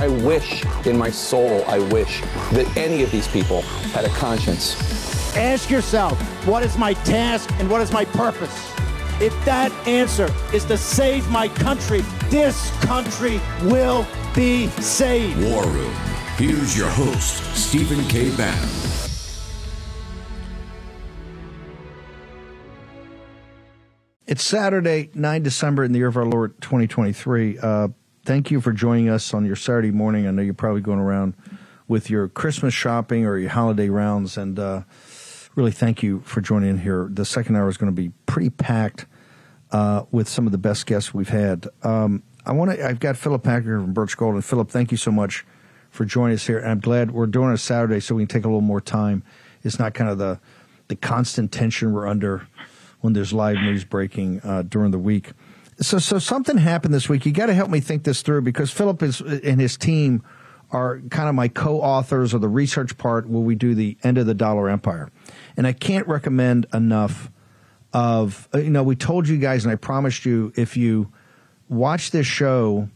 I wish in my soul, I wish that any of these people had a conscience. Ask yourself, what is my task and what is my purpose? If that answer is to save my country, this country will be saved. War Room. Here's your host, Stephen K. Bannon. It's Saturday, 9 December in the year of our Lord 2023. Uh, thank you for joining us on your Saturday morning. I know you're probably going around with your Christmas shopping or your holiday rounds, and uh, really thank you for joining in here. The second hour is going to be pretty packed uh, with some of the best guests we've had. Um, I want to. I've got Philip Patrick from Birch Gold, and Philip, thank you so much for joining us here. And I'm glad we're doing a Saturday so we can take a little more time. It's not kind of the the constant tension we're under when there's live news breaking uh, during the week. So, so something happened this week. You got to help me think this through because Philip is and his team are kind of my co-authors of the research part where we do the end of the dollar empire, and I can't recommend enough of you know we told you guys and I promised you if you watch this show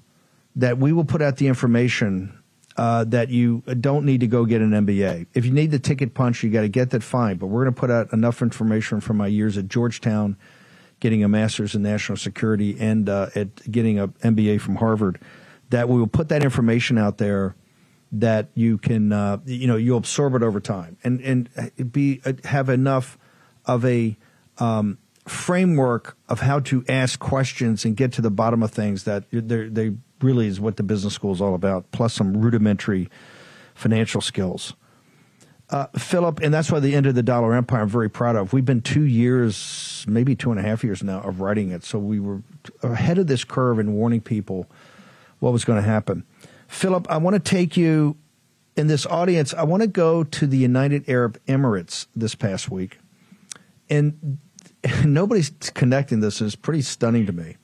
that we will put out the information uh, that you don't need to go get an MBA. If you need the ticket punch, you got to get that fine. But we're going to put out enough information from my years at Georgetown, getting a master's in national security, and uh, at getting an MBA from Harvard, that we will put that information out there that you can, uh, you know, you absorb it over time and and be uh, have enough of a um, framework of how to ask questions and get to the bottom of things that they really is what the business school is all about, plus some rudimentary financial skills. Uh, Philip, and that's why the end of the dollar empire I'm very proud of. We've been two years, maybe two and a half years now, of writing it. So we were ahead of this curve and warning people what was going to happen. Philip, I want to take you in this audience. I want to go to the United Arab Emirates this past week. And nobody's connecting this. It's pretty stunning to me.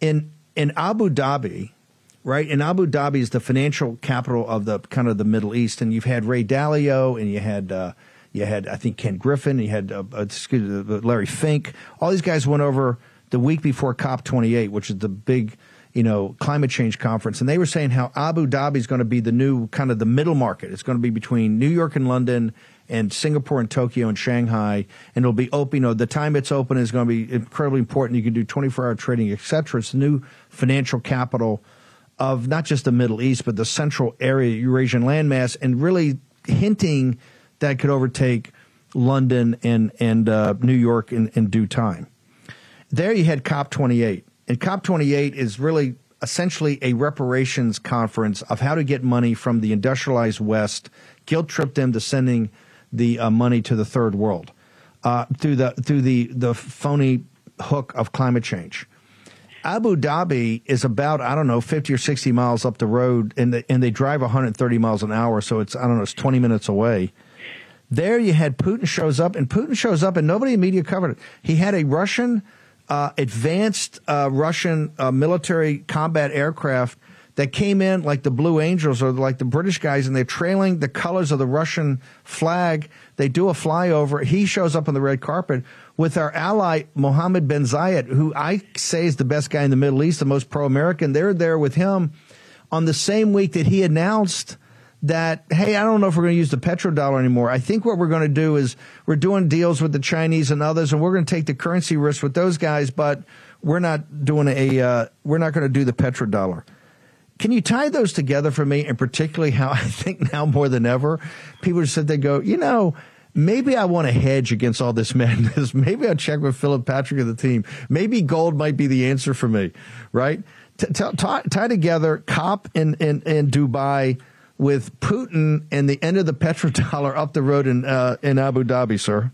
In in Abu Dhabi, right? And Abu Dhabi is the financial capital of the kind of the Middle East, and you've had Ray Dalio, and you had uh, you had I think Ken Griffin, you had uh, uh excuse me, Larry Fink. All these guys went over the week before COP 28, which is the big you know climate change conference, and they were saying how Abu Dhabi is going to be the new kind of the middle market. It's going to be between New York and London and Singapore and Tokyo and Shanghai, and it'll be open. You know, the time it's open is going to be incredibly important. You can do 24 hour trading, etc. It's the new financial capital of not just the Middle East, but the central area, Eurasian landmass, and really hinting that could overtake London and and uh, New York in, in due time. There you had COP28, and COP28 is really essentially a reparations conference of how to get money from the industrialized West, guilt trip them to sending the uh, money to the third world uh, through the through the the phony hook of climate change. Abu Dhabi is about I don't know fifty or sixty miles up the road, and the, and they drive one hundred thirty miles an hour, so it's I don't know it's twenty minutes away. There you had Putin shows up, and Putin shows up, and nobody in media covered it. He had a Russian uh, advanced uh, Russian uh, military combat aircraft that came in like the Blue Angels or like the British guys, and they're trailing the colors of the Russian flag. They do a flyover. He shows up on the red carpet with our ally Mohammed bin Zayed, who I say is the best guy in the Middle East, the most pro-American. They're there with him on the same week that he announced that hey, I don't know if we're going to use the petrodollar anymore. I think what we're going to do is we're doing deals with the Chinese and others, and we're going to take the currency risk with those guys, but we're not doing a uh, we're not going to do the petrodollar. Can you tie those together for me, and particularly how I think now more than ever, people just said they go, you know, maybe I want to hedge against all this madness. maybe I'll check with Philip Patrick of the team. Maybe gold might be the answer for me, right? T- t- tie, tie together COP in, in, in Dubai with Putin and the end of the petrodollar up the road in uh, in Abu Dhabi, sir.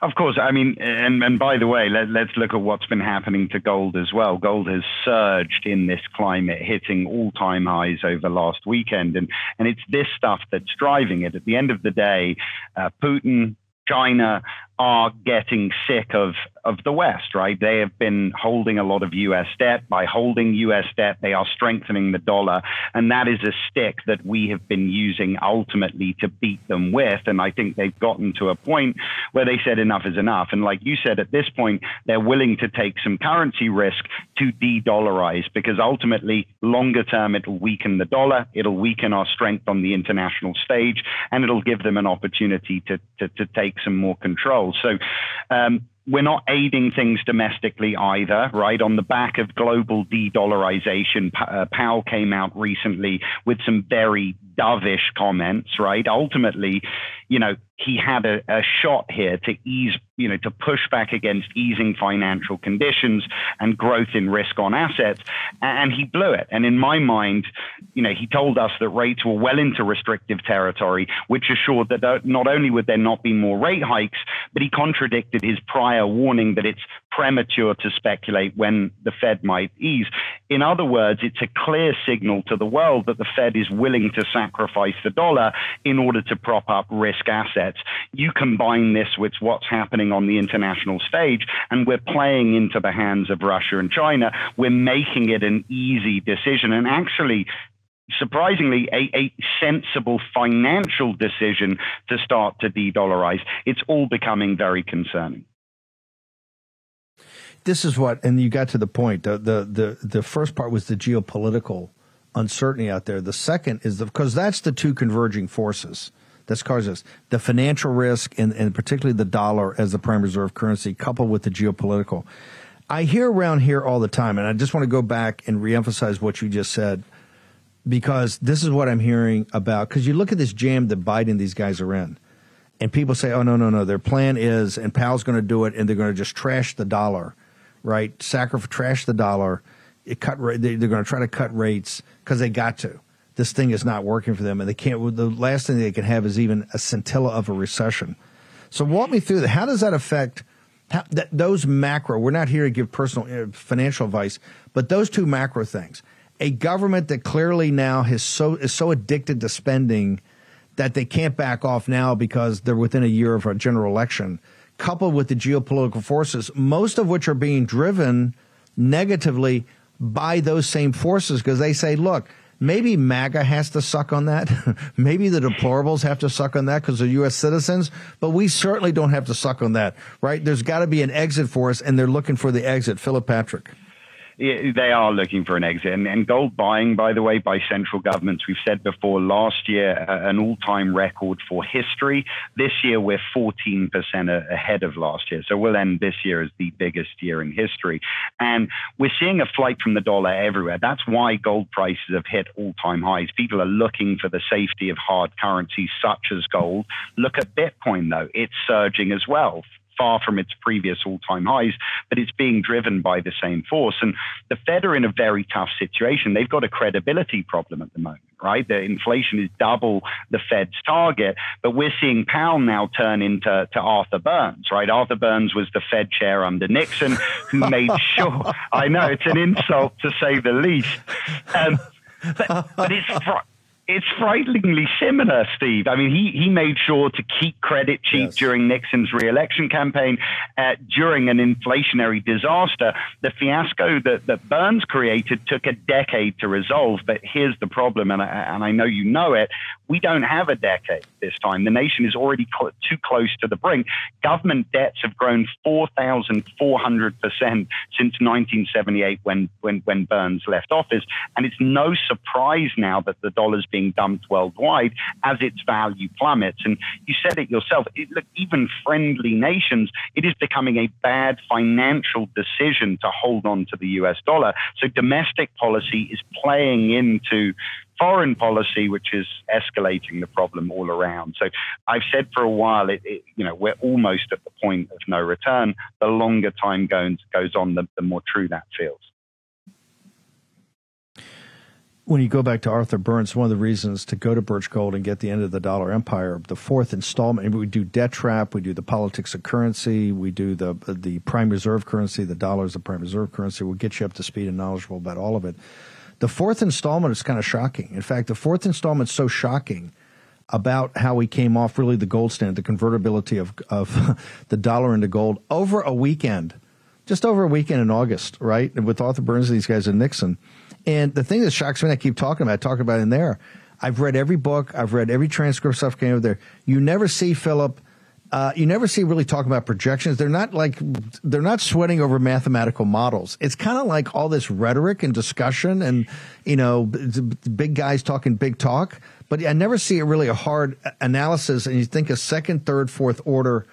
Of course. I mean, and, and by the way, let, us look at what's been happening to gold as well. Gold has surged in this climate, hitting all time highs over last weekend. And, and it's this stuff that's driving it. At the end of the day, uh, Putin, China, are getting sick of, of the West, right? They have been holding a lot of US debt. By holding US debt, they are strengthening the dollar. And that is a stick that we have been using ultimately to beat them with. And I think they've gotten to a point where they said enough is enough. And like you said, at this point, they're willing to take some currency risk to de dollarize because ultimately, longer term, it'll weaken the dollar, it'll weaken our strength on the international stage, and it'll give them an opportunity to, to, to take some more control. So um, we're not aiding things domestically either, right? On the back of global de-dollarization, uh, Powell came out recently with some very dovish comments, right? Ultimately, you know, he had a, a, shot here to ease, you know, to push back against easing financial conditions and growth in risk on assets, and he blew it. And in my mind, you know, he told us that rates were well into restrictive territory, which assured that uh, not only would there not be more rate hikes, but he contradicted his prior warning that it's premature to speculate when the Fed might ease. In other words, it's a clear signal to the world that the Fed is willing to sacrifice the dollar in order to prop up risk assets. You combine this with what's happening on the international stage, and we're playing into the hands of Russia and China. We're making it an easy decision. And actually, surprisingly, a, a, sensible financial decision to start to de dollarize. It's all becoming very concerning this is what, and you got to the point. The, the the the first part was the geopolitical uncertainty out there. The second is the, because that's the two converging forces that's caused this the financial risk and, and particularly the dollar as the prime reserve currency, coupled with the geopolitical. I hear around here all the time, and I just want to go back and reemphasize what you just said because this is what I'm hearing about. Because you look at this jam that Biden and these guys are in, and people say, "Oh no, no, no! Their plan is, and Powell's going to do it, and they're going to just trash the dollar." Right? Sacrifice, trash the dollar. It cut. They're going to try to cut rates because they got to. This thing is not working for them, and they can't. The last thing they can have is even a scintilla of a recession. So walk me through that. How does that affect how, that, those macro? We're not here to give personal uh, financial advice, but those two macro things. A government that clearly now so is so addicted to spending that they can't back off now because they're within a year of a general election coupled with the geopolitical forces, most of which are being driven negatively by those same forces because they say, look, maybe MAGA has to suck on that. maybe the deplorables have to suck on that because they're U.S. citizens, but we certainly don't have to suck on that, right? There's got to be an exit for us, and they're looking for the exit. Philip Patrick they are looking for an exit. And, and, gold buying, by the way, by central governments, we've said before, last year, an all time record for history. This year, we're 14% ahead of last year. So we'll end this year as the biggest year in history. And we're seeing a flight from the dollar everywhere. That's why gold prices have hit all time highs. People are looking for the safety of hard currencies such as gold. Look at Bitcoin, though, it's surging as well far from its previous all time highs, but it's being driven by the same force. And the Fed are in a very tough situation. They've got a credibility problem at the moment right? The inflation is double the Fed's target, but we're seeing Powell now turn into to Arthur Burns, right? Arthur Burns was the Fed chair under Nixon, who made sure. I know it's an insult to say the least, um, but, but it's it's frighteningly similar, Steve. I mean, he, he made sure to keep credit cheap yes. during Nixon's reelection campaign. Uh, during an inflationary disaster, the fiasco that, that Burns created took a decade to resolve. But here's the problem, and I, and I know you know it we don't have a decade this time. The nation is already too close to the brink. Government debts have grown 4,400% since 1978 when, when, when Burns left office. And it's no surprise now that the dollar's being dumped worldwide as its value plummets. And you said it yourself. It, look, even friendly nations, it is becoming a bad financial decision to hold on to the US dollar. So domestic policy is playing into foreign policy, which is escalating the problem all around. So I've said for a while, it, it, you know, we're almost at the point of no return. The longer time goes goes on, the, the more true that feels. When you go back to Arthur Burns, one of the reasons to go to Birch Gold and get the end of the dollar empire, the fourth installment, we do debt trap, we do the politics of currency, we do the the prime reserve currency, the dollar is the prime reserve currency. We'll get you up to speed and knowledgeable about all of it. The fourth installment is kind of shocking. In fact, the fourth installment is so shocking about how we came off really the gold standard, the convertibility of of the dollar into gold over a weekend, just over a weekend in August, right? With Arthur Burns, and these guys, and Nixon and the thing that shocks me, I keep talking about, talking about in there. I've read every book, I've read every transcript stuff came over there. You never see Philip. Uh, you never see really talk about projections. They're not like they're not sweating over mathematical models. It's kind of like all this rhetoric and discussion, and you know, big guys talking big talk. But I never see it really a hard analysis, and you think a second, third, fourth order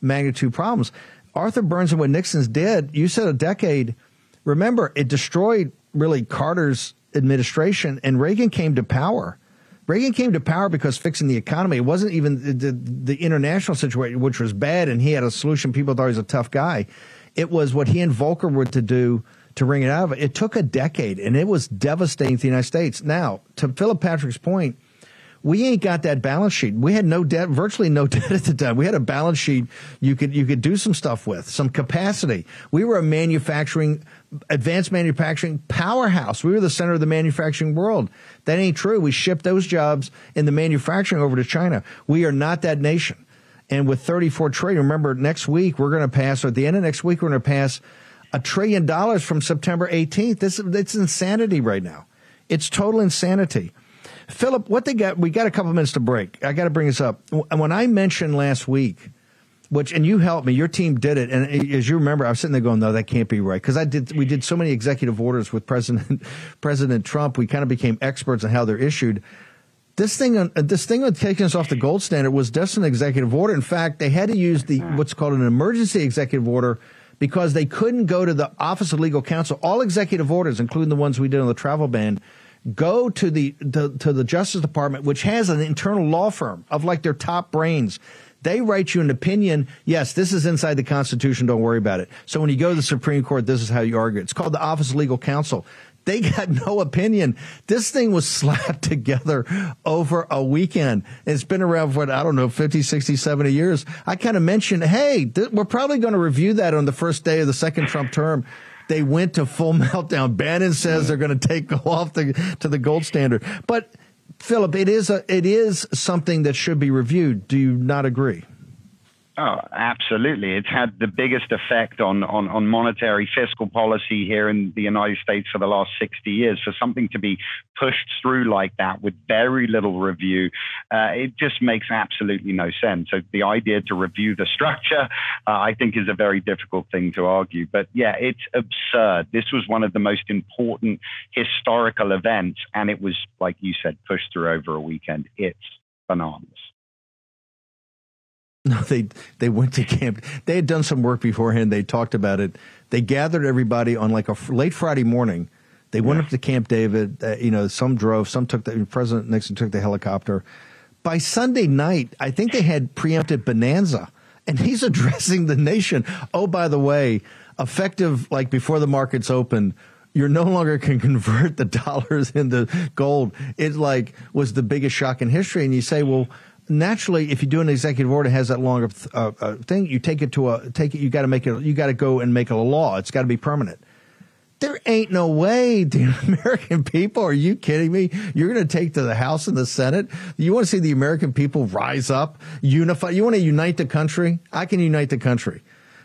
magnitude problems. Arthur Burns and what Nixon's did, you said a decade. Remember, it destroyed really Carter's administration, and Reagan came to power. Reagan came to power because fixing the economy. It wasn't even the, the, international situation, which was bad, and he had a solution. People thought he was a tough guy. It was what he and Volcker were to do to bring it out of it. It took a decade, and it was devastating to the United States. Now, to Philip Patrick's point, we ain't got that balance sheet. We had no debt, virtually no debt at the time. We had a balance sheet you could you could do some stuff with, some capacity. We were a manufacturing advanced manufacturing powerhouse. We were the center of the manufacturing world. That ain't true. We shipped those jobs in the manufacturing over to China. We are not that nation. And with 34 trillion, remember next week we're going to pass, or at the end of next week we're going to pass a trillion dollars from September 18th. This it's insanity right now. It's total insanity. Philip, what they got? We got a couple minutes to break. I got to bring this up. And when I mentioned last week which and you helped me. Your team did it, and as you remember, I was sitting there going, "No, that can't be right," because I did. We did so many executive orders with President President Trump. We kind of became experts on how they're issued. This thing, uh, this thing on taking us off the gold standard was just an executive order. In fact, they had to use the what's called an emergency executive order because they couldn't go to the Office of Legal Counsel. All executive orders, including the ones we did on the travel ban, go to the to, to the Justice Department, which has an internal law firm of like their top brains they write you an opinion. Yes, this is inside the Constitution. Don't worry about it. So when you go to the Supreme Court, this is how you argue. It's called the Office of Legal Counsel. They got no opinion. This thing was slapped together over a weekend. It's been around for, I don't know, 50, 60, 70 years. I kind of mentioned, hey, th- we're probably going to review that on the first day of the second Trump term they went to full meltdown. Bannon says they're going to take off the, to the gold standard. But Philip, it is a it is something that should be reviewed. Do you not agree? Oh, absolutely. It's had the biggest effect on, on, on, monetary fiscal policy here in the United States for the last 60 years. For something to be pushed through like that with very little review, uh, it just makes absolutely no sense. So the idea to review the structure, uh, I think, is a very difficult thing to argue. But yeah, it's absurd. This was one of the most important historical events, and it was, like you said, pushed through over a weekend. It's bananas. No, they they went to camp. They had done some work beforehand. They talked about it. They gathered everybody on like a late Friday morning. They went yeah. up to Camp David. Uh, you know, some drove, some took the President Nixon took the helicopter. By Sunday night, I think they had preempted Bonanza, and he's addressing the nation. Oh, by the way, effective like before the markets open, you're no longer can convert the dollars into gold. It like was the biggest shock in history. And you say, well, naturally, if you do an executive order has that longer uh, uh, thing, you take it to a take it. You got to make it. You got to go and make it a law. It's got to be permanent. There ain't no way, the American people. Are you kidding me? You're going to take to the House and the Senate. You want to see the American people rise up, unify. You want to unite the country. I can unite the country.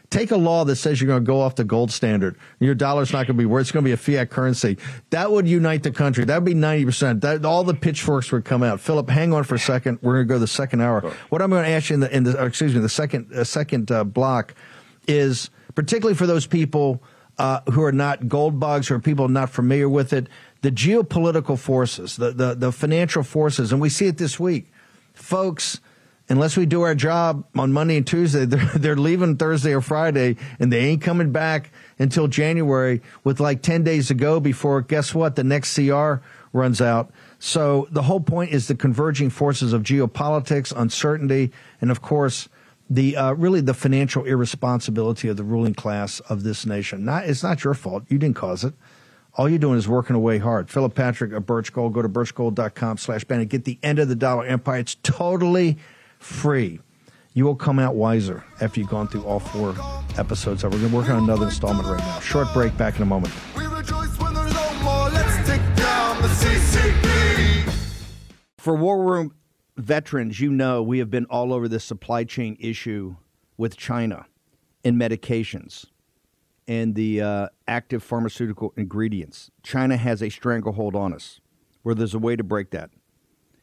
Take a law that says you're going to go off the gold standard. Your dollar's not going to be worth. It's going to be a fiat currency. That would unite the country. That would be ninety percent. That all the pitchforks would come out. Philip, hang on for a second. We're going to go to the second hour. What I'm going to ask you in the, in the excuse me, the second uh, second uh, block is particularly for those people uh, who are not gold bugs or people not familiar with it. The geopolitical forces, the, the the financial forces, and we see it this week, folks unless we do our job on Monday and Tuesday, they're, they're leaving Thursday or Friday and they ain't coming back until January with like 10 days to go before, guess what? The next CR runs out. So the whole point is the converging forces of geopolitics, uncertainty, and of course, the uh, really the financial irresponsibility of the ruling class of this nation. Not, it's not your fault. You didn't cause it. All you're doing is working away hard. Philip Patrick of Birch Gold. Go to birchgold.com slash Bannon. Get the end of the dollar empire. It's totally free. You will come out wiser after you've gone through all four episodes. So We're going to work on another installment right now. Short break. Back in a moment. For War Room veterans, you know we have been all over this supply chain issue with China in medications and the uh, active pharmaceutical ingredients. China has a stranglehold on us where there's a way to break that.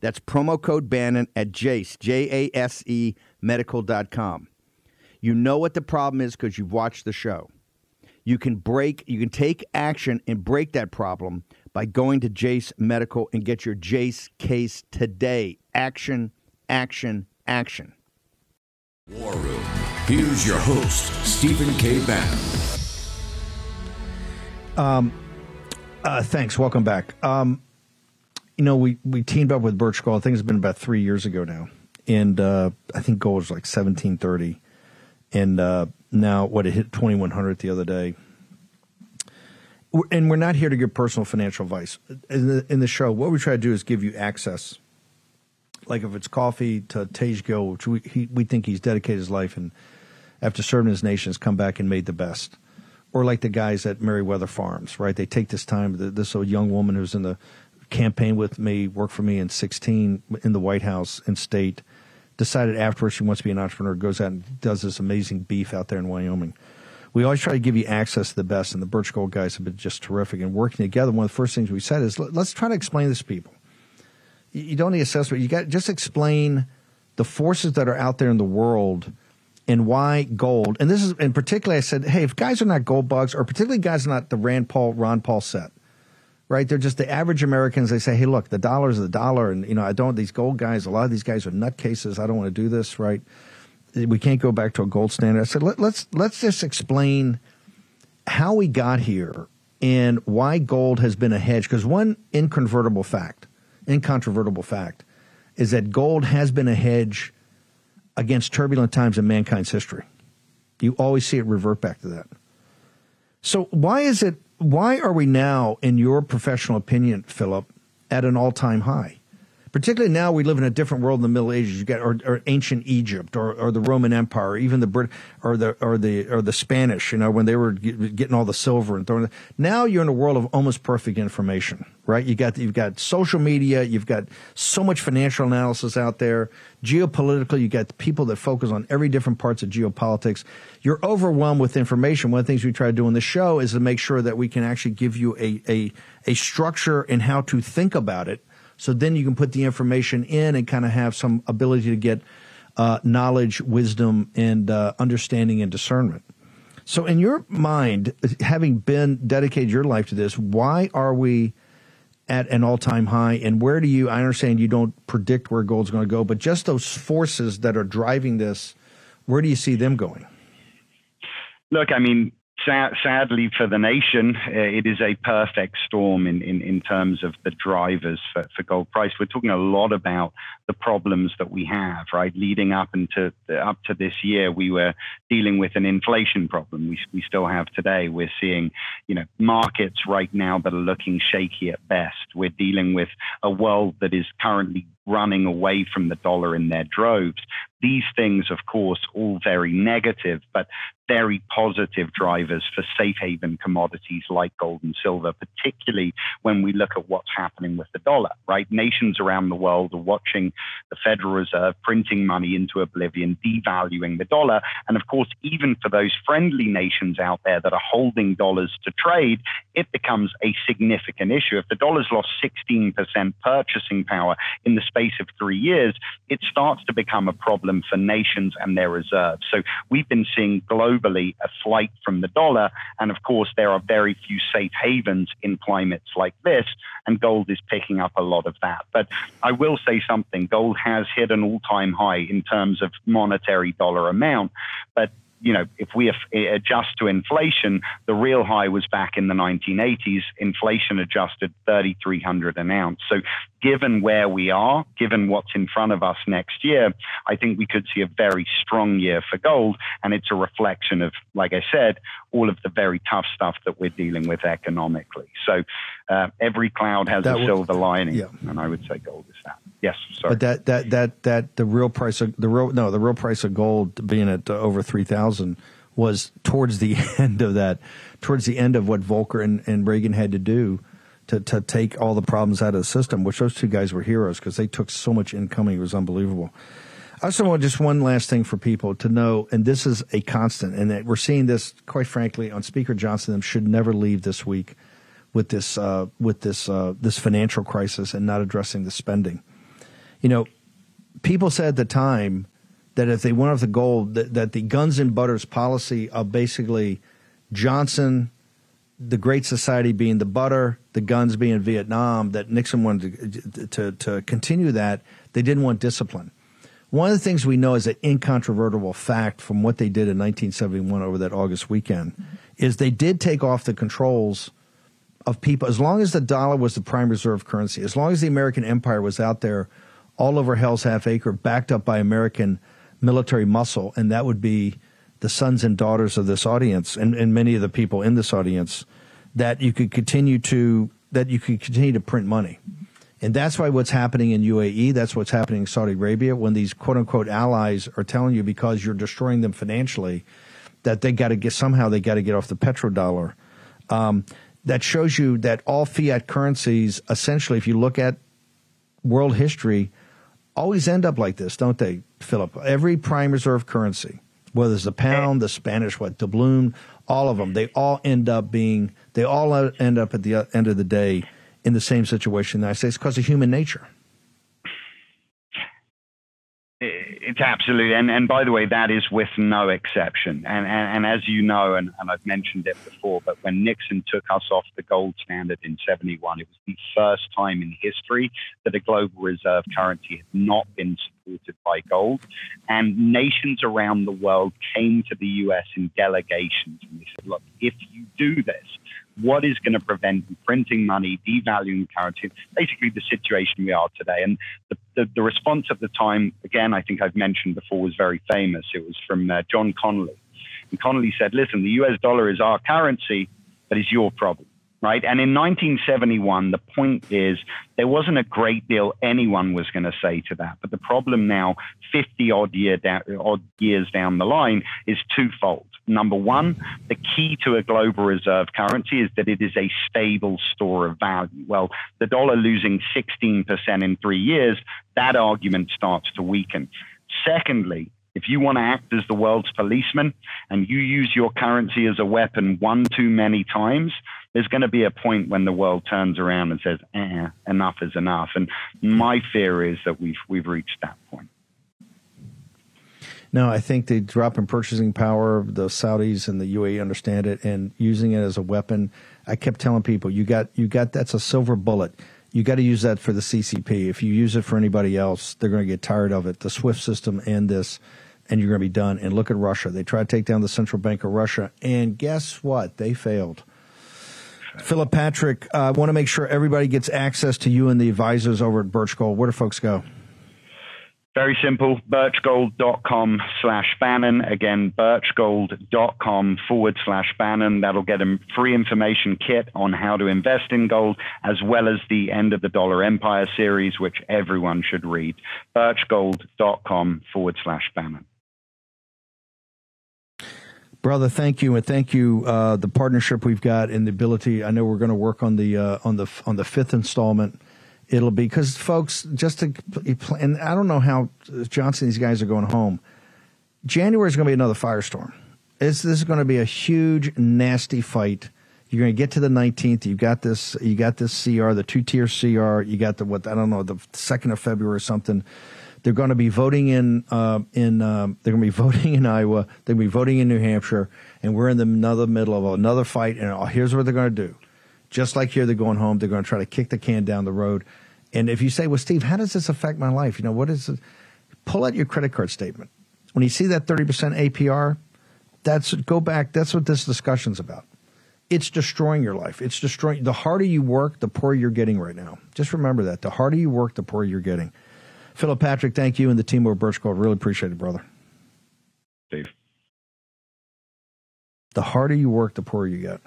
That's promo code Bannon at Jase, J A S E medical.com. You know what the problem is because you've watched the show. You can break, you can take action and break that problem by going to Jase Medical and get your Jase case today. Action, action, action. War Room. Here's your host, Stephen K. Bannon. Um, uh, thanks. Welcome back. Um, you know, we, we teamed up with Birch Gold. I think it's been about three years ago now. And uh, I think gold was like 1730. And uh, now, what, it hit 2100 the other day. And we're not here to give personal financial advice. In the, in the show, what we try to do is give you access. Like if it's coffee to Tej Gill, which we, he, we think he's dedicated his life and after serving his nation has come back and made the best. Or like the guys at Meriwether Farms, right? They take this time, this old young woman who's in the campaigned with me, worked for me in 16 in the White House and state, decided afterwards she wants to be an entrepreneur, goes out and does this amazing beef out there in Wyoming. We always try to give you access to the best, and the Birch Gold guys have been just terrific. And working together, one of the first things we said is let's try to explain this to people. You don't need assessment. You got just explain the forces that are out there in the world and why gold. And this is, in particular, I said, hey, if guys are not gold bugs, or particularly guys not the Rand Paul, Ron Paul set, right? They're just the average Americans. They say, hey, look, the dollar is the dollar. And, you know, I don't, these gold guys, a lot of these guys are nutcases. I don't want to do this, right? We can't go back to a gold standard. I said, Let, let's, let's just explain how we got here and why gold has been a hedge. Because one incontrovertible fact, incontrovertible fact, is that gold has been a hedge against turbulent times in mankind's history. You always see it revert back to that. So why is it why are we now, in your professional opinion, Philip, at an all time high? Particularly now, we live in a different world in the Middle Ages. You get or, or ancient Egypt, or, or the Roman Empire, or even the Brit, or the or the or the Spanish. You know, when they were getting all the silver and throwing. It. Now you're in a world of almost perfect information, right? You got you've got social media, you've got so much financial analysis out there. Geopolitical, you got people that focus on every different parts of geopolitics you're overwhelmed with information. One of the things we try to do in the show is to make sure that we can actually give you a, a, a structure and how to think about it. So then you can put the information in and kind of have some ability to get uh, knowledge, wisdom, and uh, understanding and discernment. So, in your mind, having been dedicated your life to this, why are we at an all time high? And where do you, I understand you don't predict where gold's going to go, but just those forces that are driving this, where do you see them going? Look, I mean, sadly for the nation, uh, it is a perfect storm in, in, in terms of the drivers for, for gold price. We're talking a lot about the problems that we have, right? Leading up into up to this year, we were dealing with an inflation problem. We, we still have today. We're seeing, you know, markets right now that are looking shaky at best. We're dealing with a world that is currently running away from the dollar in their droves. These things, of course, all very negative, but very positive drivers for safe haven commodities like gold and silver, particularly when we look at what's happening with the dollar, right? Nations around the world are watching the Federal Reserve printing money into oblivion, devaluing the dollar. And of course, even for those friendly nations out there that are holding dollars to trade, it becomes a significant issue. If the dollar's lost 16% purchasing power in the space of three years, it starts to become a problem for nations and their reserves. So we've been seeing globally a flight from the dollar. And of course, there are very few safe havens in climates like this, and gold is picking up a lot of that. But I will say something gold has hit an all time high in terms of monetary dollar amount. But you know, if we eh, adjust to inflation, the real high was back in the 1980s. Inflation adjusted 3,300 an ounce. So, given where we are, given what's in front of us next year, I think we could see a very strong year for gold. And it's a reflection of, like I said, all of the very tough stuff that we're dealing with economically. So, uh, every cloud has that a silver lining, yeah. and I would say gold is that. Yes, sorry. But that that that that the real price of the real no the real price of gold being at uh, over three thousand was towards the end of that, towards the end of what Volcker and, and Reagan had to do to to take all the problems out of the system. Which those two guys were heroes because they took so much incoming. It was unbelievable. I also want just one last thing for people to know, and this is a constant, and that we're seeing this quite frankly on Speaker Johnson. Them should never leave this week with this uh, with this uh, this financial crisis and not addressing the spending you know, people said at the time that if they went off the gold, that, that the guns and butters policy of basically Johnson, the Great Society being the butter, the guns being Vietnam, that Nixon wanted to, to, to continue that. They didn't want discipline. One of the things we know is an incontrovertible fact from what they did in 1971 over that August weekend is they did take off the controls of people. As long as the dollar was the prime reserve currency, as long as the American empire was out there all over Hell's Half Acre, backed up by American military muscle, and that would be the sons and daughters of this audience and, and many of the people in this audience that you could continue to that you could continue to print money. And that's why what's happening in UAE, that's what's happening in Saudi Arabia, when these quote unquote allies are telling you because you're destroying them financially, that they got to get somehow they got to get off the petrodollar. Um, that shows you that all fiat currencies, essentially, if you look at world history, always end up like this, don't they, Philip? Every prime reserve currency, whether it's the pound, the Spanish, what, doubloon, all of them, they all end up being, they all end up at the end of the day in the same situation in the United States because of human nature. It's absolutely, and, and by the way, that is with no exception. And, and, and as you know, and, and I've mentioned it before, but when Nixon took us off the gold standard in 71, it was the first time in history that a global reserve currency had not been supported by gold. And nations around the world came to the US in delegations and they said, look, if you do this, what is going to prevent printing money, devaluing currency, basically the situation we are today. And the, the, the, response at the time, again, I think I've mentioned before, was very famous. It was from uh, John Connally. And Connally said, listen, the US dollar is our currency, but it's your problem. Right. And in 1971, the point is there wasn't a great deal anyone was going to say to that. But the problem now, 50 odd, year odd years down the line, is twofold. Number one, the key to a global reserve currency is that it is a stable store of value. Well, the dollar losing 16% in three years, that argument starts to weaken. Secondly, if you want to act as the world's policeman and you use your currency as a weapon one too many times, there's going to be a point when the world turns around and says, eh, enough is enough. And my fear is that we've, we've reached that point. No, I think the drop in purchasing power, the Saudis and the UAE understand it, and using it as a weapon. I kept telling people, you got, you got, that's a silver bullet. You got to use that for the CCP. If you use it for anybody else, they're going to get tired of it. The SWIFT system and this, and you're going to be done. And look at Russia. They tried to take down the central bank of Russia, and guess what? They failed. Philip Patrick, I uh, want to make sure everybody gets access to you and the advisors over at Birch Gold. Where do folks go? Very simple, birchgold.com slash Bannon. Again, birchgold.com forward slash Bannon. That'll get a free information kit on how to invest in gold, as well as the End of the Dollar Empire series, which everyone should read. birchgold.com forward slash Bannon. Brother, thank you, and thank you. Uh, the partnership we've got and the ability. I know we're going to work on the uh, on the on the fifth installment. It'll be because folks, just to and I don't know how Johnson these guys are going home. January is going to be another firestorm. It's, this is going to be a huge, nasty fight. You're going to get to the 19th. You've got this. You got this CR, the two tier CR. You got the what I don't know, the second of February or something. They're going to be voting in uh, in um, they're going to be voting in Iowa. They're going to be voting in New Hampshire, and we're in the another middle of another fight. And uh, here's what they're going to do. Just like here, they're going home. They're going to try to kick the can down the road. And if you say, "Well, Steve, how does this affect my life?" You know, what is it? Pull out your credit card statement. When you see that thirty percent APR, that's go back. That's what this discussion's about. It's destroying your life. It's destroying. The harder you work, the poorer you're getting right now. Just remember that. The harder you work, the poorer you're getting. Philip Patrick, thank you and the team over Birch Gold. Really appreciate it, brother. Steve. The harder you work, the poorer you get.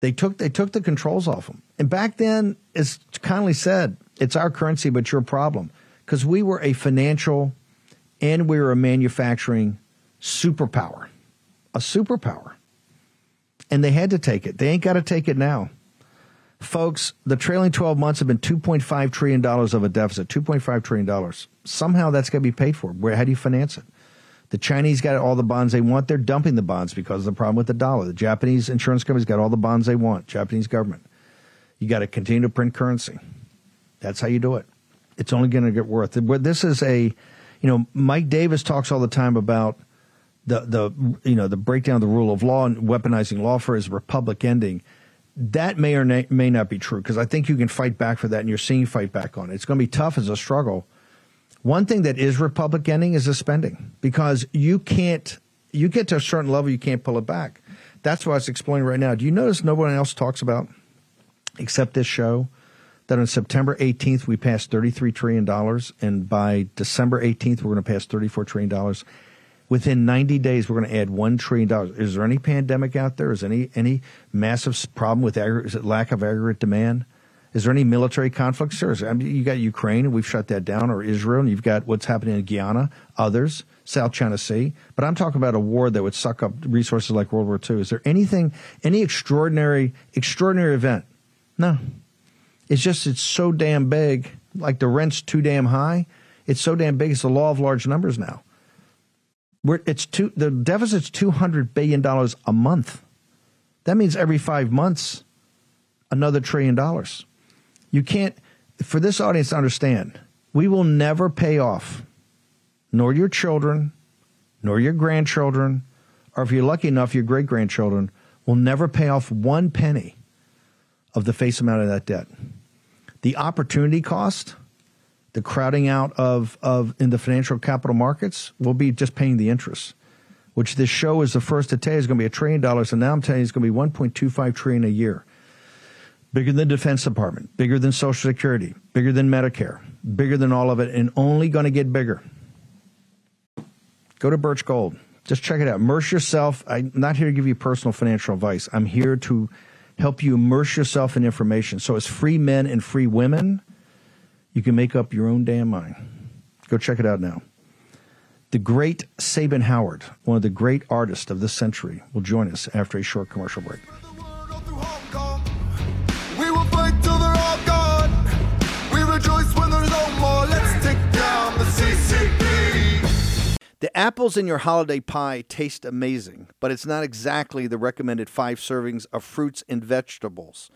They took they took the controls off them. And back then, as Connally said, it's our currency, but your problem. Because we were a financial and we were a manufacturing superpower. A superpower. And they had to take it. They ain't got to take it now. Folks, the trailing 12 months have been $2.5 trillion of a deficit. $2.5 trillion. Somehow that's going to be paid for. Where, how do you finance it? The Chinese got all the bonds they want. They're dumping the bonds because of the problem with the dollar. The Japanese insurance companies got all the bonds they want. Japanese government. You got to continue to print currency. That's how you do it. It's only going to get worse. This is a, you know, Mike Davis talks all the time about the the you know the breakdown of the rule of law and weaponizing law for his republic ending that may or may not be true because I think you can fight back for that, and you're seeing fight back on it. It's going to be tough as a struggle. One thing that is Republic ending is the spending because you can't, you get to a certain level, you can't pull it back. That's what I was explaining right now. Do you notice no one else talks about, except this show, that on September 18th we passed $33 trillion, and by December 18th we're going to pass $34 trillion within 90 days we're going to add $1 trillion is there any pandemic out there is any any massive problem with aggregate, lack of aggregate demand is there any military conflicts sure. I mean, you got ukraine we've shut that down or israel and you've got what's happening in guyana others south china sea. But i'm talking about a war that would suck up resources like world war ii is there anything any extraordinary extraordinary event? No. It's just it's so damn big. Like the rent's too damn high. It's so damn big it's the law of large numbers now. We're, it's two, the deficit's $200 billion a month. That means every five months, another trillion dollars. You can't, for this audience to understand, we will never pay off, nor your children, nor your grandchildren, or if you're lucky enough, your great grandchildren will never pay off one penny of the face amount of that debt. The opportunity cost the crowding out of, of in the financial capital markets, we'll be just paying the interest. Which this show is the first to tell you is going to be a trillion dollars, and now I'm telling you it's going to be 1.25 trillion a year. Bigger than Defense Department, bigger than Social Security, bigger than Medicare, bigger than all of it, and only going to get bigger. Go to Birch Gold. Just check it out. Immerse yourself. I'm not here to give you personal financial advice. I'm here to help you immerse yourself in information. So, as free men and free women, you can make up your own damn mind. Go check it out now. The great Sabin Howard, one of the great artists of this century, will join us after a short commercial break. The apples in your holiday pie taste amazing, but it's not exactly the recommended five servings of fruits and vegetables.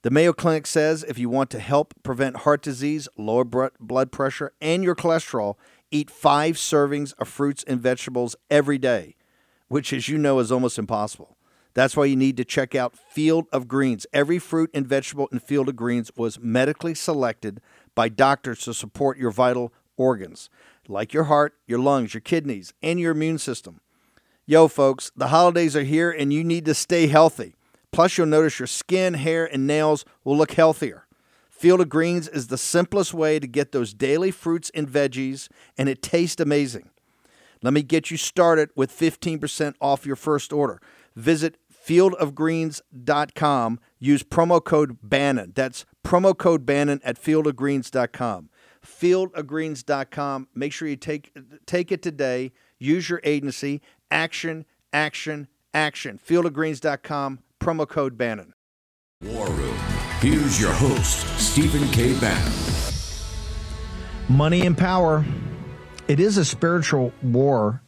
The Mayo Clinic says if you want to help prevent heart disease, lower blood pressure, and your cholesterol, eat five servings of fruits and vegetables every day, which, as you know, is almost impossible. That's why you need to check out Field of Greens. Every fruit and vegetable in Field of Greens was medically selected by doctors to support your vital organs, like your heart, your lungs, your kidneys, and your immune system. Yo, folks, the holidays are here and you need to stay healthy. Plus, you'll notice your skin, hair, and nails will look healthier. Field of Greens is the simplest way to get those daily fruits and veggies, and it tastes amazing. Let me get you started with 15% off your first order. Visit fieldofgreens.com. Use promo code Bannon. That's promo code Bannon at fieldofgreens.com. Fieldofgreens.com. Make sure you take, take it today. Use your agency action, action, action. Fieldofgreens.com, promo code Bannon. War Room. Here's your host, Stephen K. Bannon. Money and power. It is a spiritual war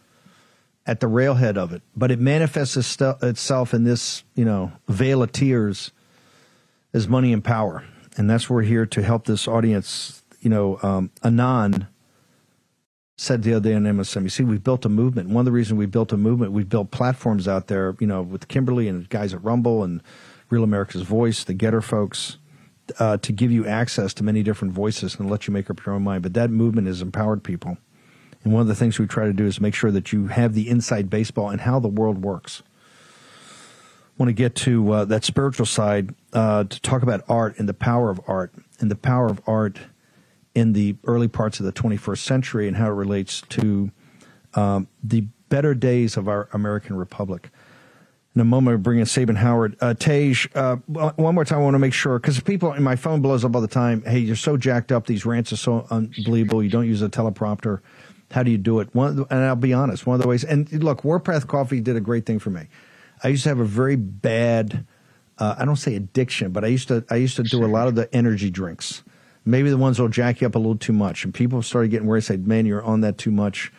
at the railhead of it, but it manifests itself in this, you know, vale of tears as money and power. And that's where we're here to help this audience. You know, um, said the other day on MSNBC, You see, we've built a movement. One of the reasons we built a movement, we've built platforms out there, you know, with Kimberly and guys at Rumble and Real America's Voice, the GETTR folks, uh, to give you access to many different voices and let you make up your own mind. But that movement has empowered people. And one of the things we try to do is make sure that you have the inside baseball and how the world works. Want to get to uh, that spiritual side uh, to talk about art and the power of art and the power of art in the early parts of the 21st century and how it relates to um, the better days of our American Republic. In a moment, we're bringing Sabin Howard. Uh, Tej, uh, one more time, I want to make sure, because people, and my phone blows up all the time. Hey, you're so jacked up. These rants are so unbelievable. You don't use a teleprompter. How do you do it? One, and I'll be honest, one of the ways, and look, Warpath Coffee did a great thing for me. I used to have a very bad, uh, I don't say addiction, but I used to, I used to do a lot of the energy drinks. Maybe the ones that'll jack you up a little too much. And people started getting worried, said, man, you're on that too much.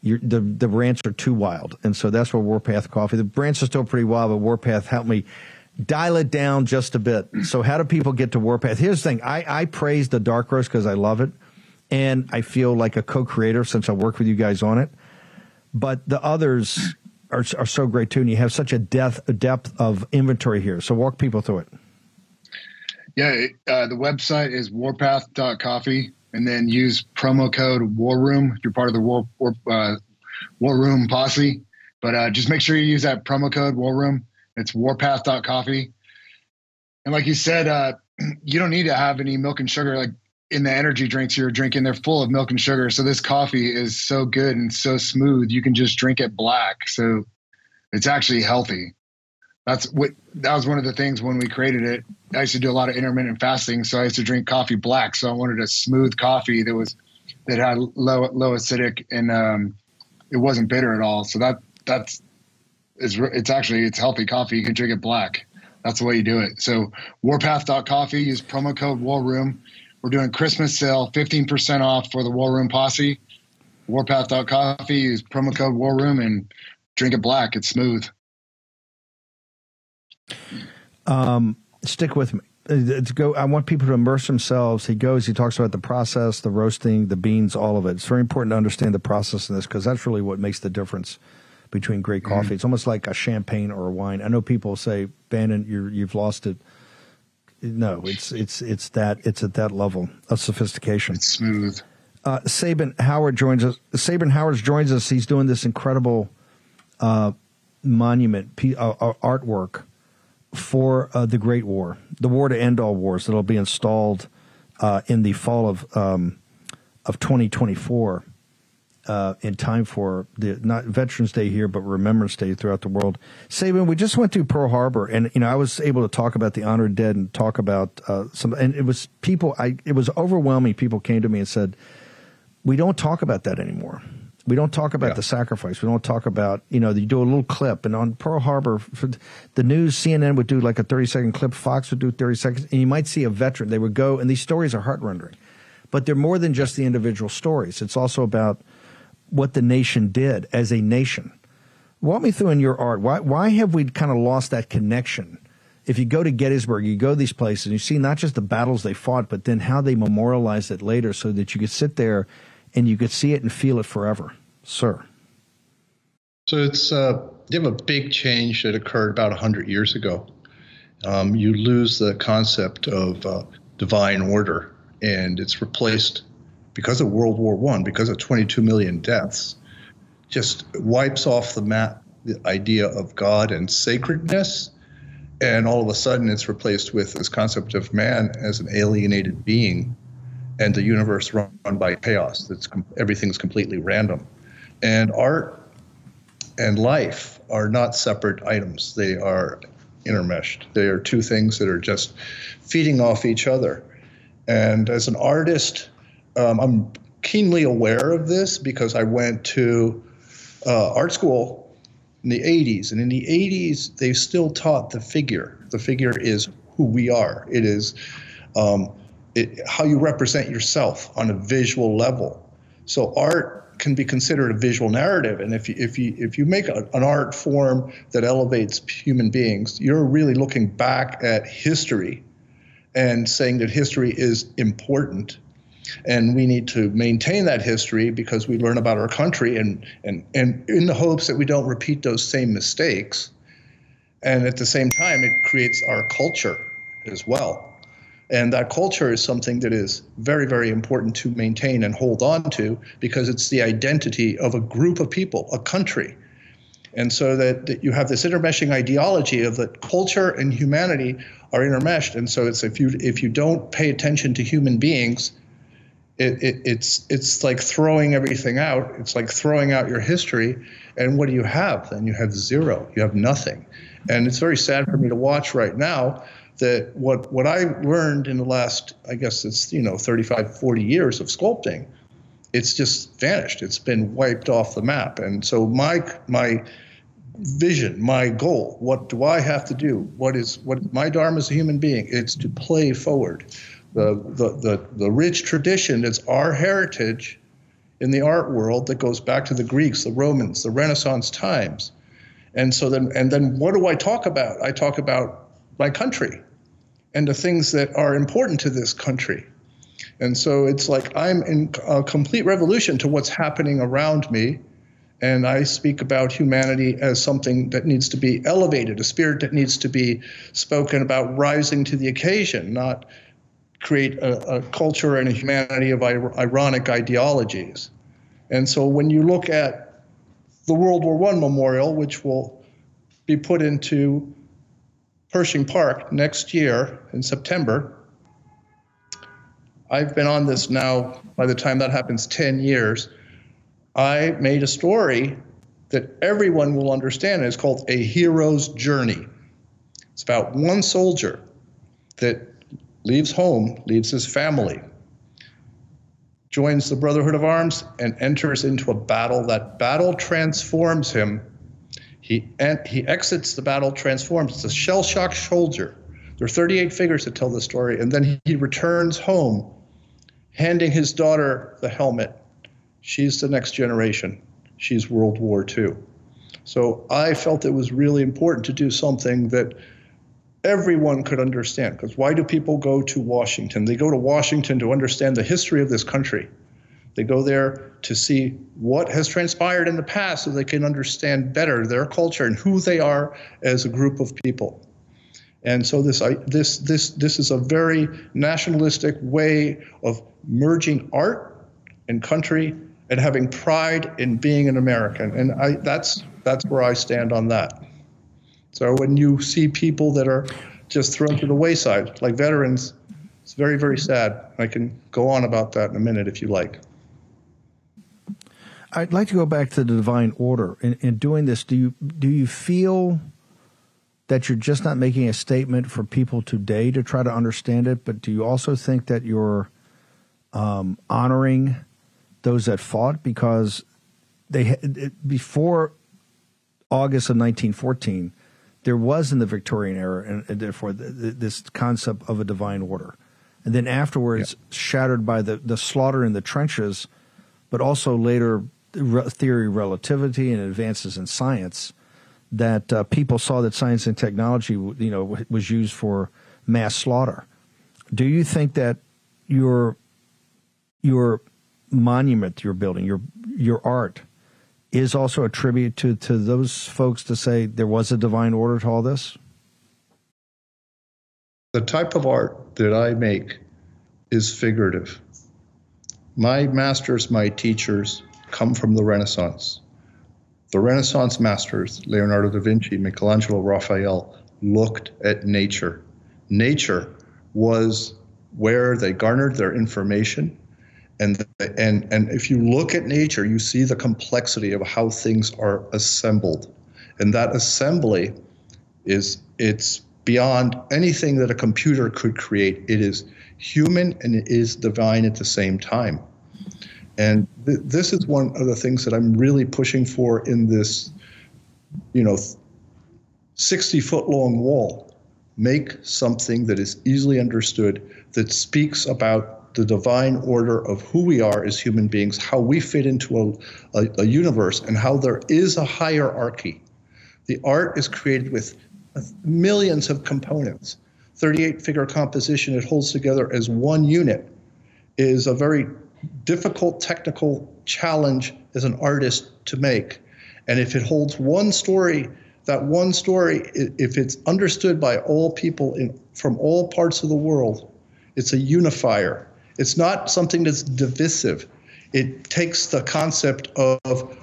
You're, the, the rants are too wild. And so that's where Warpath Coffee, the rants are still pretty wild, but Warpath helped me dial it down just a bit. So how do people get to Warpath? Here's the thing. I, I praise the dark roast because I love it and I feel like a co-creator since I work with you guys on it. But the others are, are so great too, and you have such a depth a depth of inventory here. So walk people through it. Yeah, uh, the website is warpath.coffee, and then use promo code War Room if you're part of the War War, uh, War Room posse. But uh, just make sure you use that promo code War Room. It's warpath.coffee. And like you said, uh, you don't need to have any milk and sugar. Like in the energy drinks you're drinking, they're full of milk and sugar. So this coffee is so good and so smooth. You can just drink it black. So it's actually healthy. That's what that was one of the things when we created it. I used to do a lot of intermittent fasting, so I used to drink coffee black. So I wanted a smooth coffee that was that had low low acidic and um, it wasn't bitter at all. So that that's is it's actually it's healthy coffee. You can drink it black. That's the way you do it. So warpath.coffee, use promo code War Room we're doing Christmas sale, 15% off for the War Room Posse. Warpath.coffee, use promo code War Room and drink it black. It's smooth. Um, stick with me. To go, I want people to immerse themselves. He goes, he talks about the process, the roasting, the beans, all of it. It's very important to understand the process in this because that's really what makes the difference between great coffee. Mm-hmm. It's almost like a champagne or a wine. I know people say, Bannon, you you've lost it no, it's it's it's that it's at that level of sophistication. It's smooth. Uh, Sabin Howard joins us. Sabin Howard joins us. He's doing this incredible uh, monument uh, uh, artwork for uh, the Great War, the war to end all wars. That'll be installed uh, in the fall of um, of 2024 uh, in time for the not Veterans Day here, but Remembrance Day throughout the world. Sabin, we just went to Pearl Harbor, and you know I was able to talk about the honored dead and talk about uh, some, and it was people. I it was overwhelming. People came to me and said, "We don't talk about that anymore." We don't talk about yeah. the sacrifice. We don't talk about, you know, you do a little clip. And on Pearl Harbor, the news, CNN would do like a 30 second clip, Fox would do 30 seconds, and you might see a veteran. They would go, and these stories are heartrending. But they're more than just the individual stories. It's also about what the nation did as a nation. Walk me through in your art. Why, why have we kind of lost that connection? If you go to Gettysburg, you go to these places, and you see not just the battles they fought, but then how they memorialized it later so that you could sit there and you could see it and feel it forever. Sir. So it's uh, you have a big change that occurred about 100 years ago. Um, you lose the concept of uh, divine order, and it's replaced because of World War One, because of 22 million deaths, just wipes off the map the idea of God and sacredness, and all of a sudden it's replaced with this concept of man as an alienated being, and the universe run, run by chaos. That's everything's completely random, and art and life are not separate items. They are intermeshed. They are two things that are just feeding off each other. And as an artist, um, I'm keenly aware of this because I went to uh, art school in the 80s. And in the 80s, they still taught the figure. The figure is who we are. It is um, it, how you represent yourself on a visual level. So art can be considered a visual narrative, and if you if you if you make a, an art form that elevates human beings, you're really looking back at history and saying that history is important. And we need to maintain that history because we learn about our country and and and in the hopes that we don't repeat those same mistakes. And at the same time it creates our culture as well and that culture is something that is very very important to maintain and hold on to because it's the identity of a group of people a country and so that, that you have this intermeshing ideology of that culture and humanity are intermeshed and so it's if you if you don't pay attention to human beings it, it, it's it's like throwing everything out. It's like throwing out your history, and what do you have? Then you have zero. You have nothing, and it's very sad for me to watch right now that what what I learned in the last I guess it's you know 35 40 years of sculpting, it's just vanished. It's been wiped off the map, and so my my vision, my goal, what do I have to do? What is what my dharma as a human being? It's to play forward the, the, the, the rich tradition that's our heritage in the art world that goes back to the Greeks, the Romans, the Renaissance times. And so then, and then what do I talk about? I talk about my country and the things that are important to this country. And so it's like I'm in a complete revolution to what's happening around me. And I speak about humanity as something that needs to be elevated, a spirit that needs to be spoken about rising to the occasion, not create a, a culture and a humanity of ironic ideologies. And so when you look at the World War I memorial, which will be put into Pershing Park next year in September, I've been on this now, by the time that happens, 10 years. I made a story that everyone will understand. It's called A Hero's Journey. It's about one soldier that leaves home, leaves his family, joins the Brotherhood of Arms, and enters into a battle. That battle transforms him. He, he exits the battle, transforms. It's a shell shocked soldier. There are 38 figures that tell the story. And then he, he returns home, handing his daughter the helmet. She's the next generation. She's World War II. So I felt it was really important to do something that everyone could understand. Because why do people go to Washington? They go to Washington to understand the history of this country. They go there to see what has transpired in the past so they can understand better their culture and who they are as a group of people. And so this this this this is a very nationalistic way of merging art and country and having pride in being an American. And I that's that's where I stand on that. So when you see people that are just thrown to the wayside, like veterans, it's very, very sad. I can go on about that in a minute if you like. I'd like to go back to the divine order. In, in doing this, do you do you feel that you're just not making a statement for people today to try to understand it, but do you also think that you're um, honoring those that fought because they before August of 1914 there was in the Victorian era, and, and therefore the, the, this concept of a divine order. And then afterwards, yeah. shattered by the, the slaughter in the trenches, but also later theory of relativity and advances in science, that uh, people saw that science and technology, you know, was used for mass slaughter. Do you think that your your monument you're building, your your art, is also a tribute to, to those folks to say there was a divine order to all this? The type of art that I make is figurative. My masters, my teachers come from the Renaissance. The Renaissance masters, Leonardo da Vinci, Michelangelo, Raphael, looked at nature. Nature was where they garnered their information and and and if you look at nature you see the complexity of how things are assembled and that assembly is it's beyond anything that a computer could create it is human and it is divine at the same time and th- this is one of the things that i'm really pushing for in this you know, 60 foot long wall. Make something that is easily understood, that speaks about the divine order of who we are as human beings, how we fit into a, a, a universe, and how there is a hierarchy. The art is created with millions of components. 38 figure composition it holds together as one unit is a very difficult technical challenge as an artist to make. And if it holds one story, that one story, if it's understood by all people in, from all parts of the world, it's a unifier. It's not something that's divisive. It takes the concept of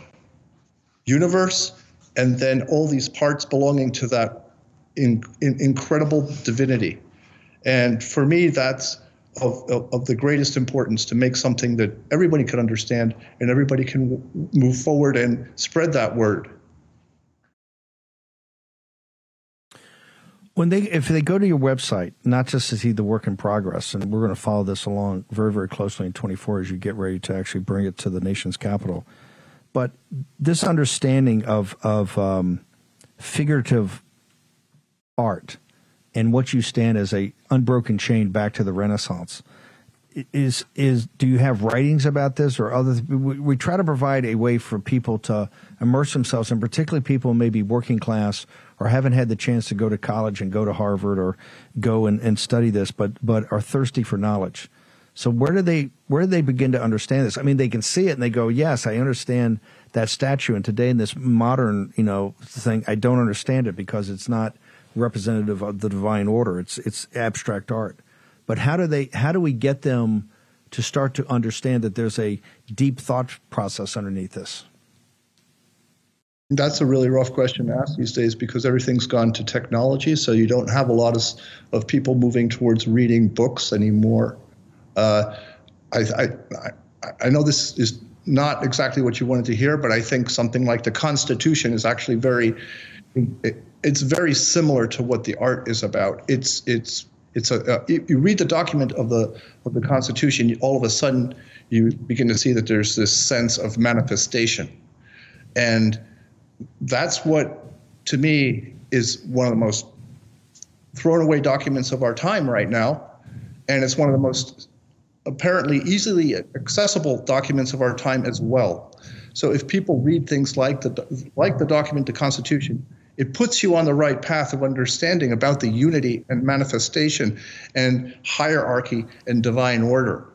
universe and then all these parts belonging to that in, in, incredible divinity. And for me, that's of, of, of, the greatest importance to make something that everybody can understand and everybody can w- move forward and spread that word. When they, if they go to your website, not just to see the work in progress, and we're going to follow this along very, very closely in 24 as you get ready to actually bring it to the nation's capital, but this understanding of of um, figurative art and what you stand as a unbroken chain back to the Renaissance. Is is do you have writings about this or other? We, we try to provide a way for people to immerse themselves, and particularly people maybe working class or haven't had the chance to go to college and go to Harvard or go and, and study this, but but are thirsty for knowledge. So where do they where do they begin to understand this? I mean, they can see it and they go, "Yes, I understand that statue." And today in this modern, you know, thing, I don't understand it because it's not representative of the divine order. It's it's abstract art. But how do they how do we get them to start to understand that there's a deep thought process underneath this? That's a really rough question to ask these days because everything's gone to technology. So you don't have a lot of, of people moving towards reading books anymore. Uh, I, I, I know this is not exactly what you wanted to hear, but I think something like the Constitution is actually very it's very similar to what the art is about. It's it's it's a uh, you read the document of the of the Constitution, all of a sudden you begin to see that there's this sense of manifestation, and that's what to me is one of the most thrown away documents of our time right now, and it's one of the most apparently easily accessible documents of our time as well. So if people read things like the like the document, the Constitution, it puts you on the right path of understanding about the unity and manifestation and hierarchy and divine order.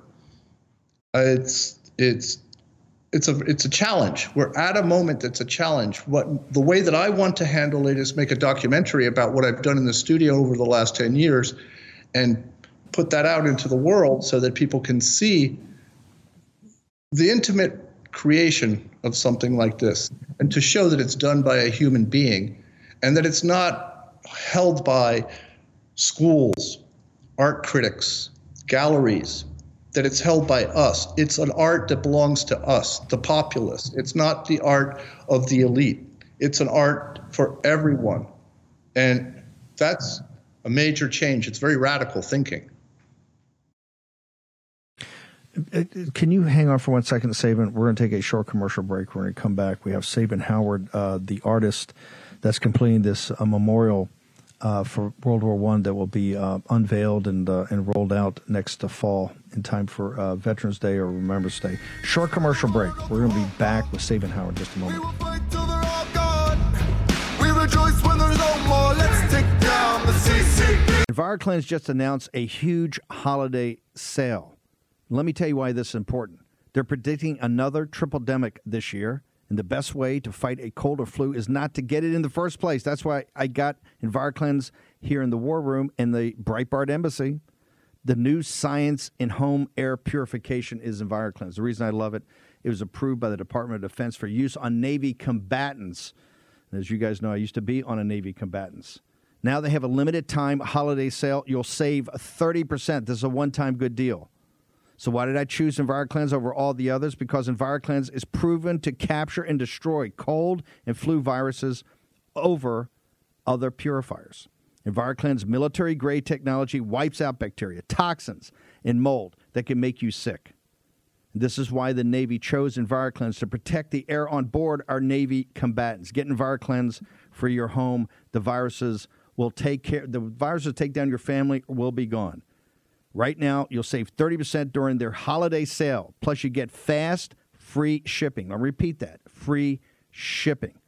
Uh, it's it's it's a it's a challenge. We're at a moment that's a challenge. What the way that I want to handle it is make a documentary about what I've done in the studio over the last 10 years and put that out into the world so that people can see the intimate creation of something like this and to show that it's done by a human being and that it's not held by schools, art critics, galleries, that it's held by us. It's an art that belongs to us, the populace. It's not the art of the elite. It's an art for everyone. And that's a major change. It's very radical thinking. Uh, can you hang on for one second, Sabin? We're going to take a short commercial break. We're going to come back. We have Sabin Howard, uh, the artist that's completing this uh, memorial uh, for World War One that will be uh, unveiled and uh, and rolled out next fall in time for uh, Veterans Day or Remembrance Day. Short commercial break. We're going to be back with Sabin Howard in just a moment. EnviroKlenz just announced a huge holiday sale. Let me tell you why this is important. They're predicting another triple demic this year and the best way to fight a cold or flu is not to get it in the first place. That's why I got EnviroKlenz here in the War Room in the Breitbart Embassy. The new science in home air purification is EnviroKlenz. The reason I love it, it was approved by the Department of Defense for use on Navy combatants. And as you guys know, I used to be on a Navy combatants. Now they have a limited time holiday sale. You'll save 30%. This is a one time good deal. So why did I choose EnviroKlenz over all the others? Because EnviroKlenz is proven to capture and destroy cold and flu viruses over other purifiers. EnviroKlenz military grade technology wipes out bacteria, toxins, and mold that can make you sick. This is why the Navy chose EnviroKlenz to protect the air on board our Navy combatants. Get EnviroKlenz for your home. The viruses will take care. The viruses take down your family will be gone. Right now, you'll save 30% during their holiday sale. Plus, you get fast, free shipping. I'll repeat that free shipping.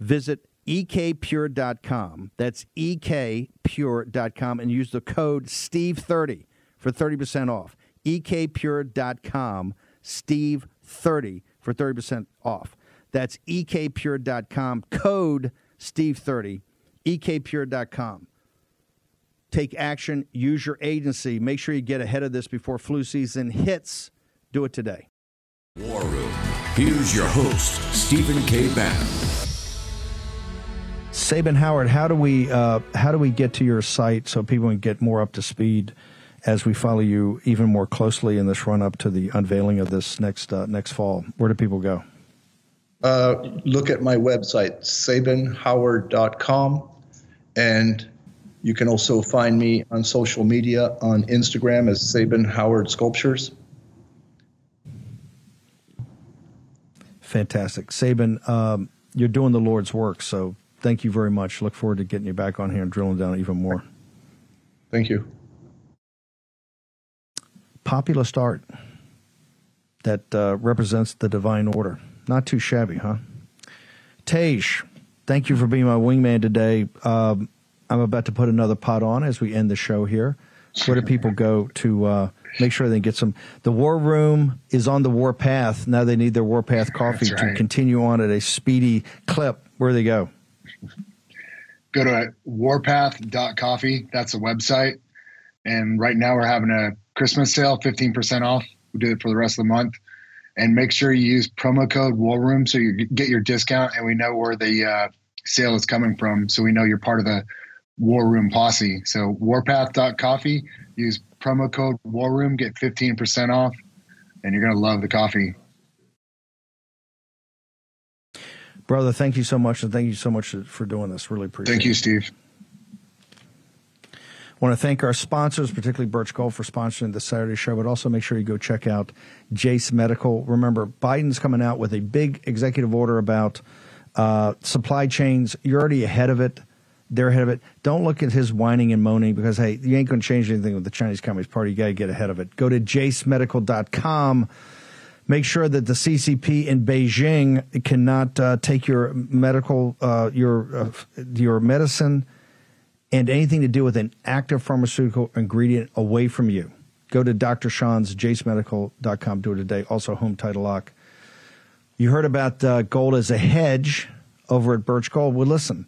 Visit ekpure.com. That's ekpure.com and use the code STEVE30 for 30% off ekpure.com, Steve30 for 30% off. That's ekpure.com, code Steve30, ekpure.com. Take action, use your agency. Make sure you get ahead of this before flu season hits. Do it today. War Room. Here's your host, Stephen K. Bannon. Sabin Howard, how do we uh, how do we get to your site so people can get more up to speed as we follow you even more closely in this run up to the unveiling of this next uh, next fall? Where do people go? Uh, look at my website, sabinhoward.com. And you can also find me on social media on Instagram as Sabin Howard Sculptures. Fantastic. Sabin, um, you're doing the Lord's work, so thank you very much. Look forward to getting you back on here and drilling down even more. Thank you populist art that uh, represents the divine order. Not too shabby, huh? Tej, thank you for being my wingman today. Um, I'm about to put another pot on as we end the show here. Where do people go to uh, make sure they get some? The War Room is on the war path. Now they need their Warpath coffee right. to continue on at a speedy clip. Where do they go? Go to warpath.coffee. That's the website. And right now we're having a Christmas sale, 15% off. We do it for the rest of the month. And make sure you use promo code War Room so you get your discount and we know where the uh, sale is coming from. So we know you're part of the War Room posse. So warpath.coffee, use promo code War Room, get 15% off, and you're going to love the coffee. Brother, thank you so much. And thank you so much for doing this. Really appreciate thank it. Thank you, Steve. I want to thank our sponsors, particularly Birch Gold, for sponsoring the Saturday show, but also make sure you go check out Jase Medical. Remember, Biden's coming out with a big executive order about uh, supply chains. You're already ahead of it. They're ahead of it. Don't look at his whining and moaning because, hey, you ain't going to change anything with the Chinese Communist Party. You got to get ahead of it. Go to jasemedical.com. Make sure that the CCP in Beijing cannot uh, take your medical, uh, your uh, your medicine and anything to do with an active pharmaceutical ingredient away from you. Go to Dr. Sean's jasemedical.com. Do it today. Also, Home Title Lock. You heard about uh, gold as a hedge over at Birch Gold. Well, listen,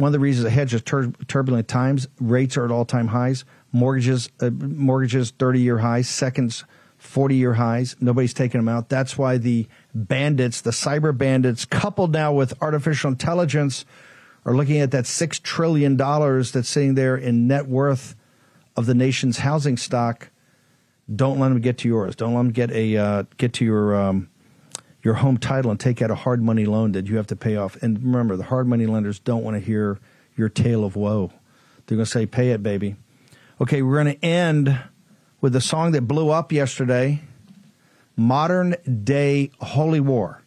one of the reasons a hedge is tur- turbulent times, rates are at all time highs, mortgages, uh, mortgages 30 year highs, seconds 40 year highs. Nobody's taking them out. That's why the bandits, the cyber bandits, coupled now with artificial intelligence, are looking at that $6 trillion that's sitting there in net worth of the nation's housing stock. Don't let them get to yours. Don't let them get, a, uh, get to your, um, your home title and take out a hard money loan that you have to pay off. And remember, the hard money lenders don't want to hear your tale of woe. They're going to say, pay it, baby. Okay, we're going to end with a song that blew up yesterday Modern Day Holy War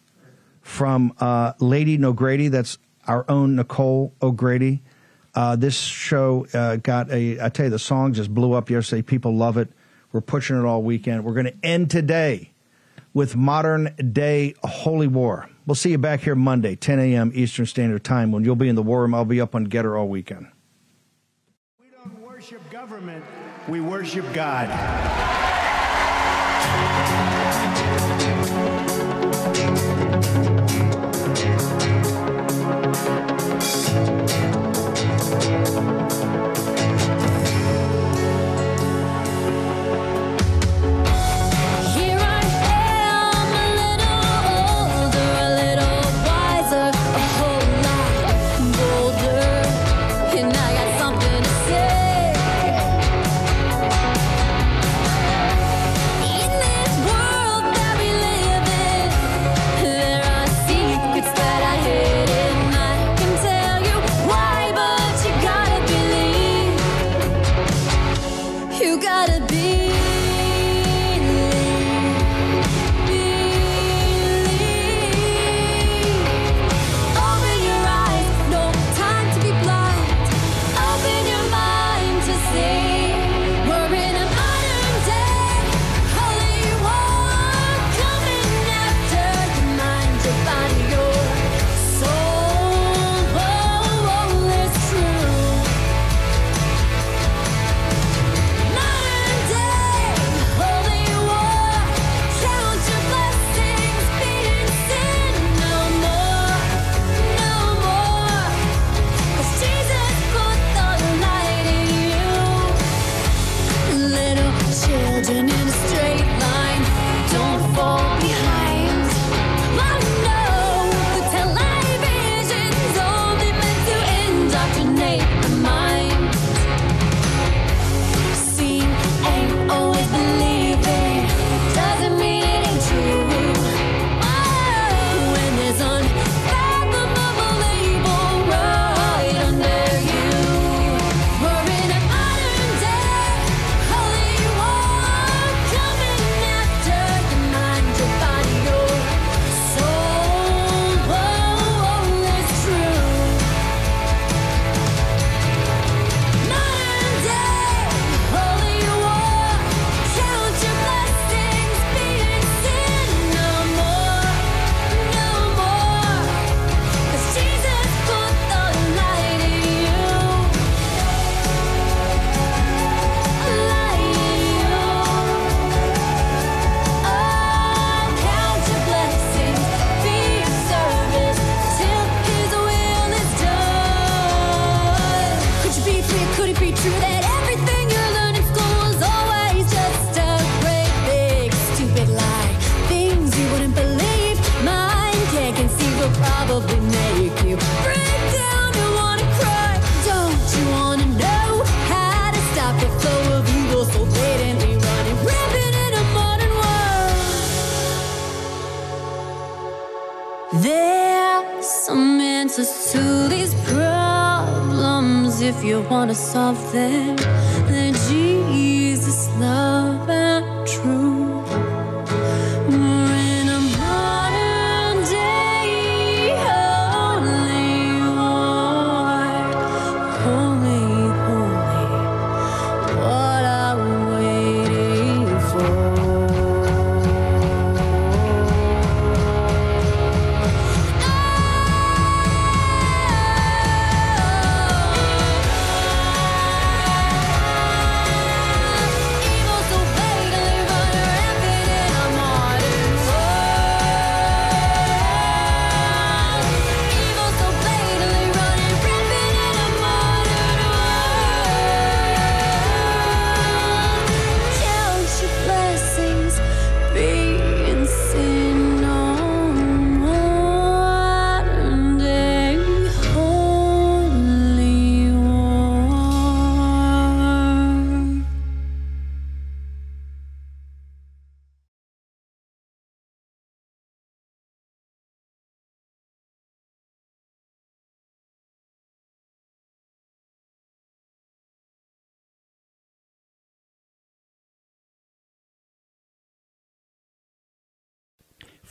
from uh, Lady No Grady. That's our own Nicole O'Grady. Uh, this show uh, got a, I tell you, the song just blew up yesterday. People love it. We're pushing it all weekend. We're going to end today with modern day Holy War. We'll see you back here Monday, 10 a.m. Eastern Standard Time. When you'll be in the war room, I'll be up on GETTR all weekend. We don't worship government, we worship God.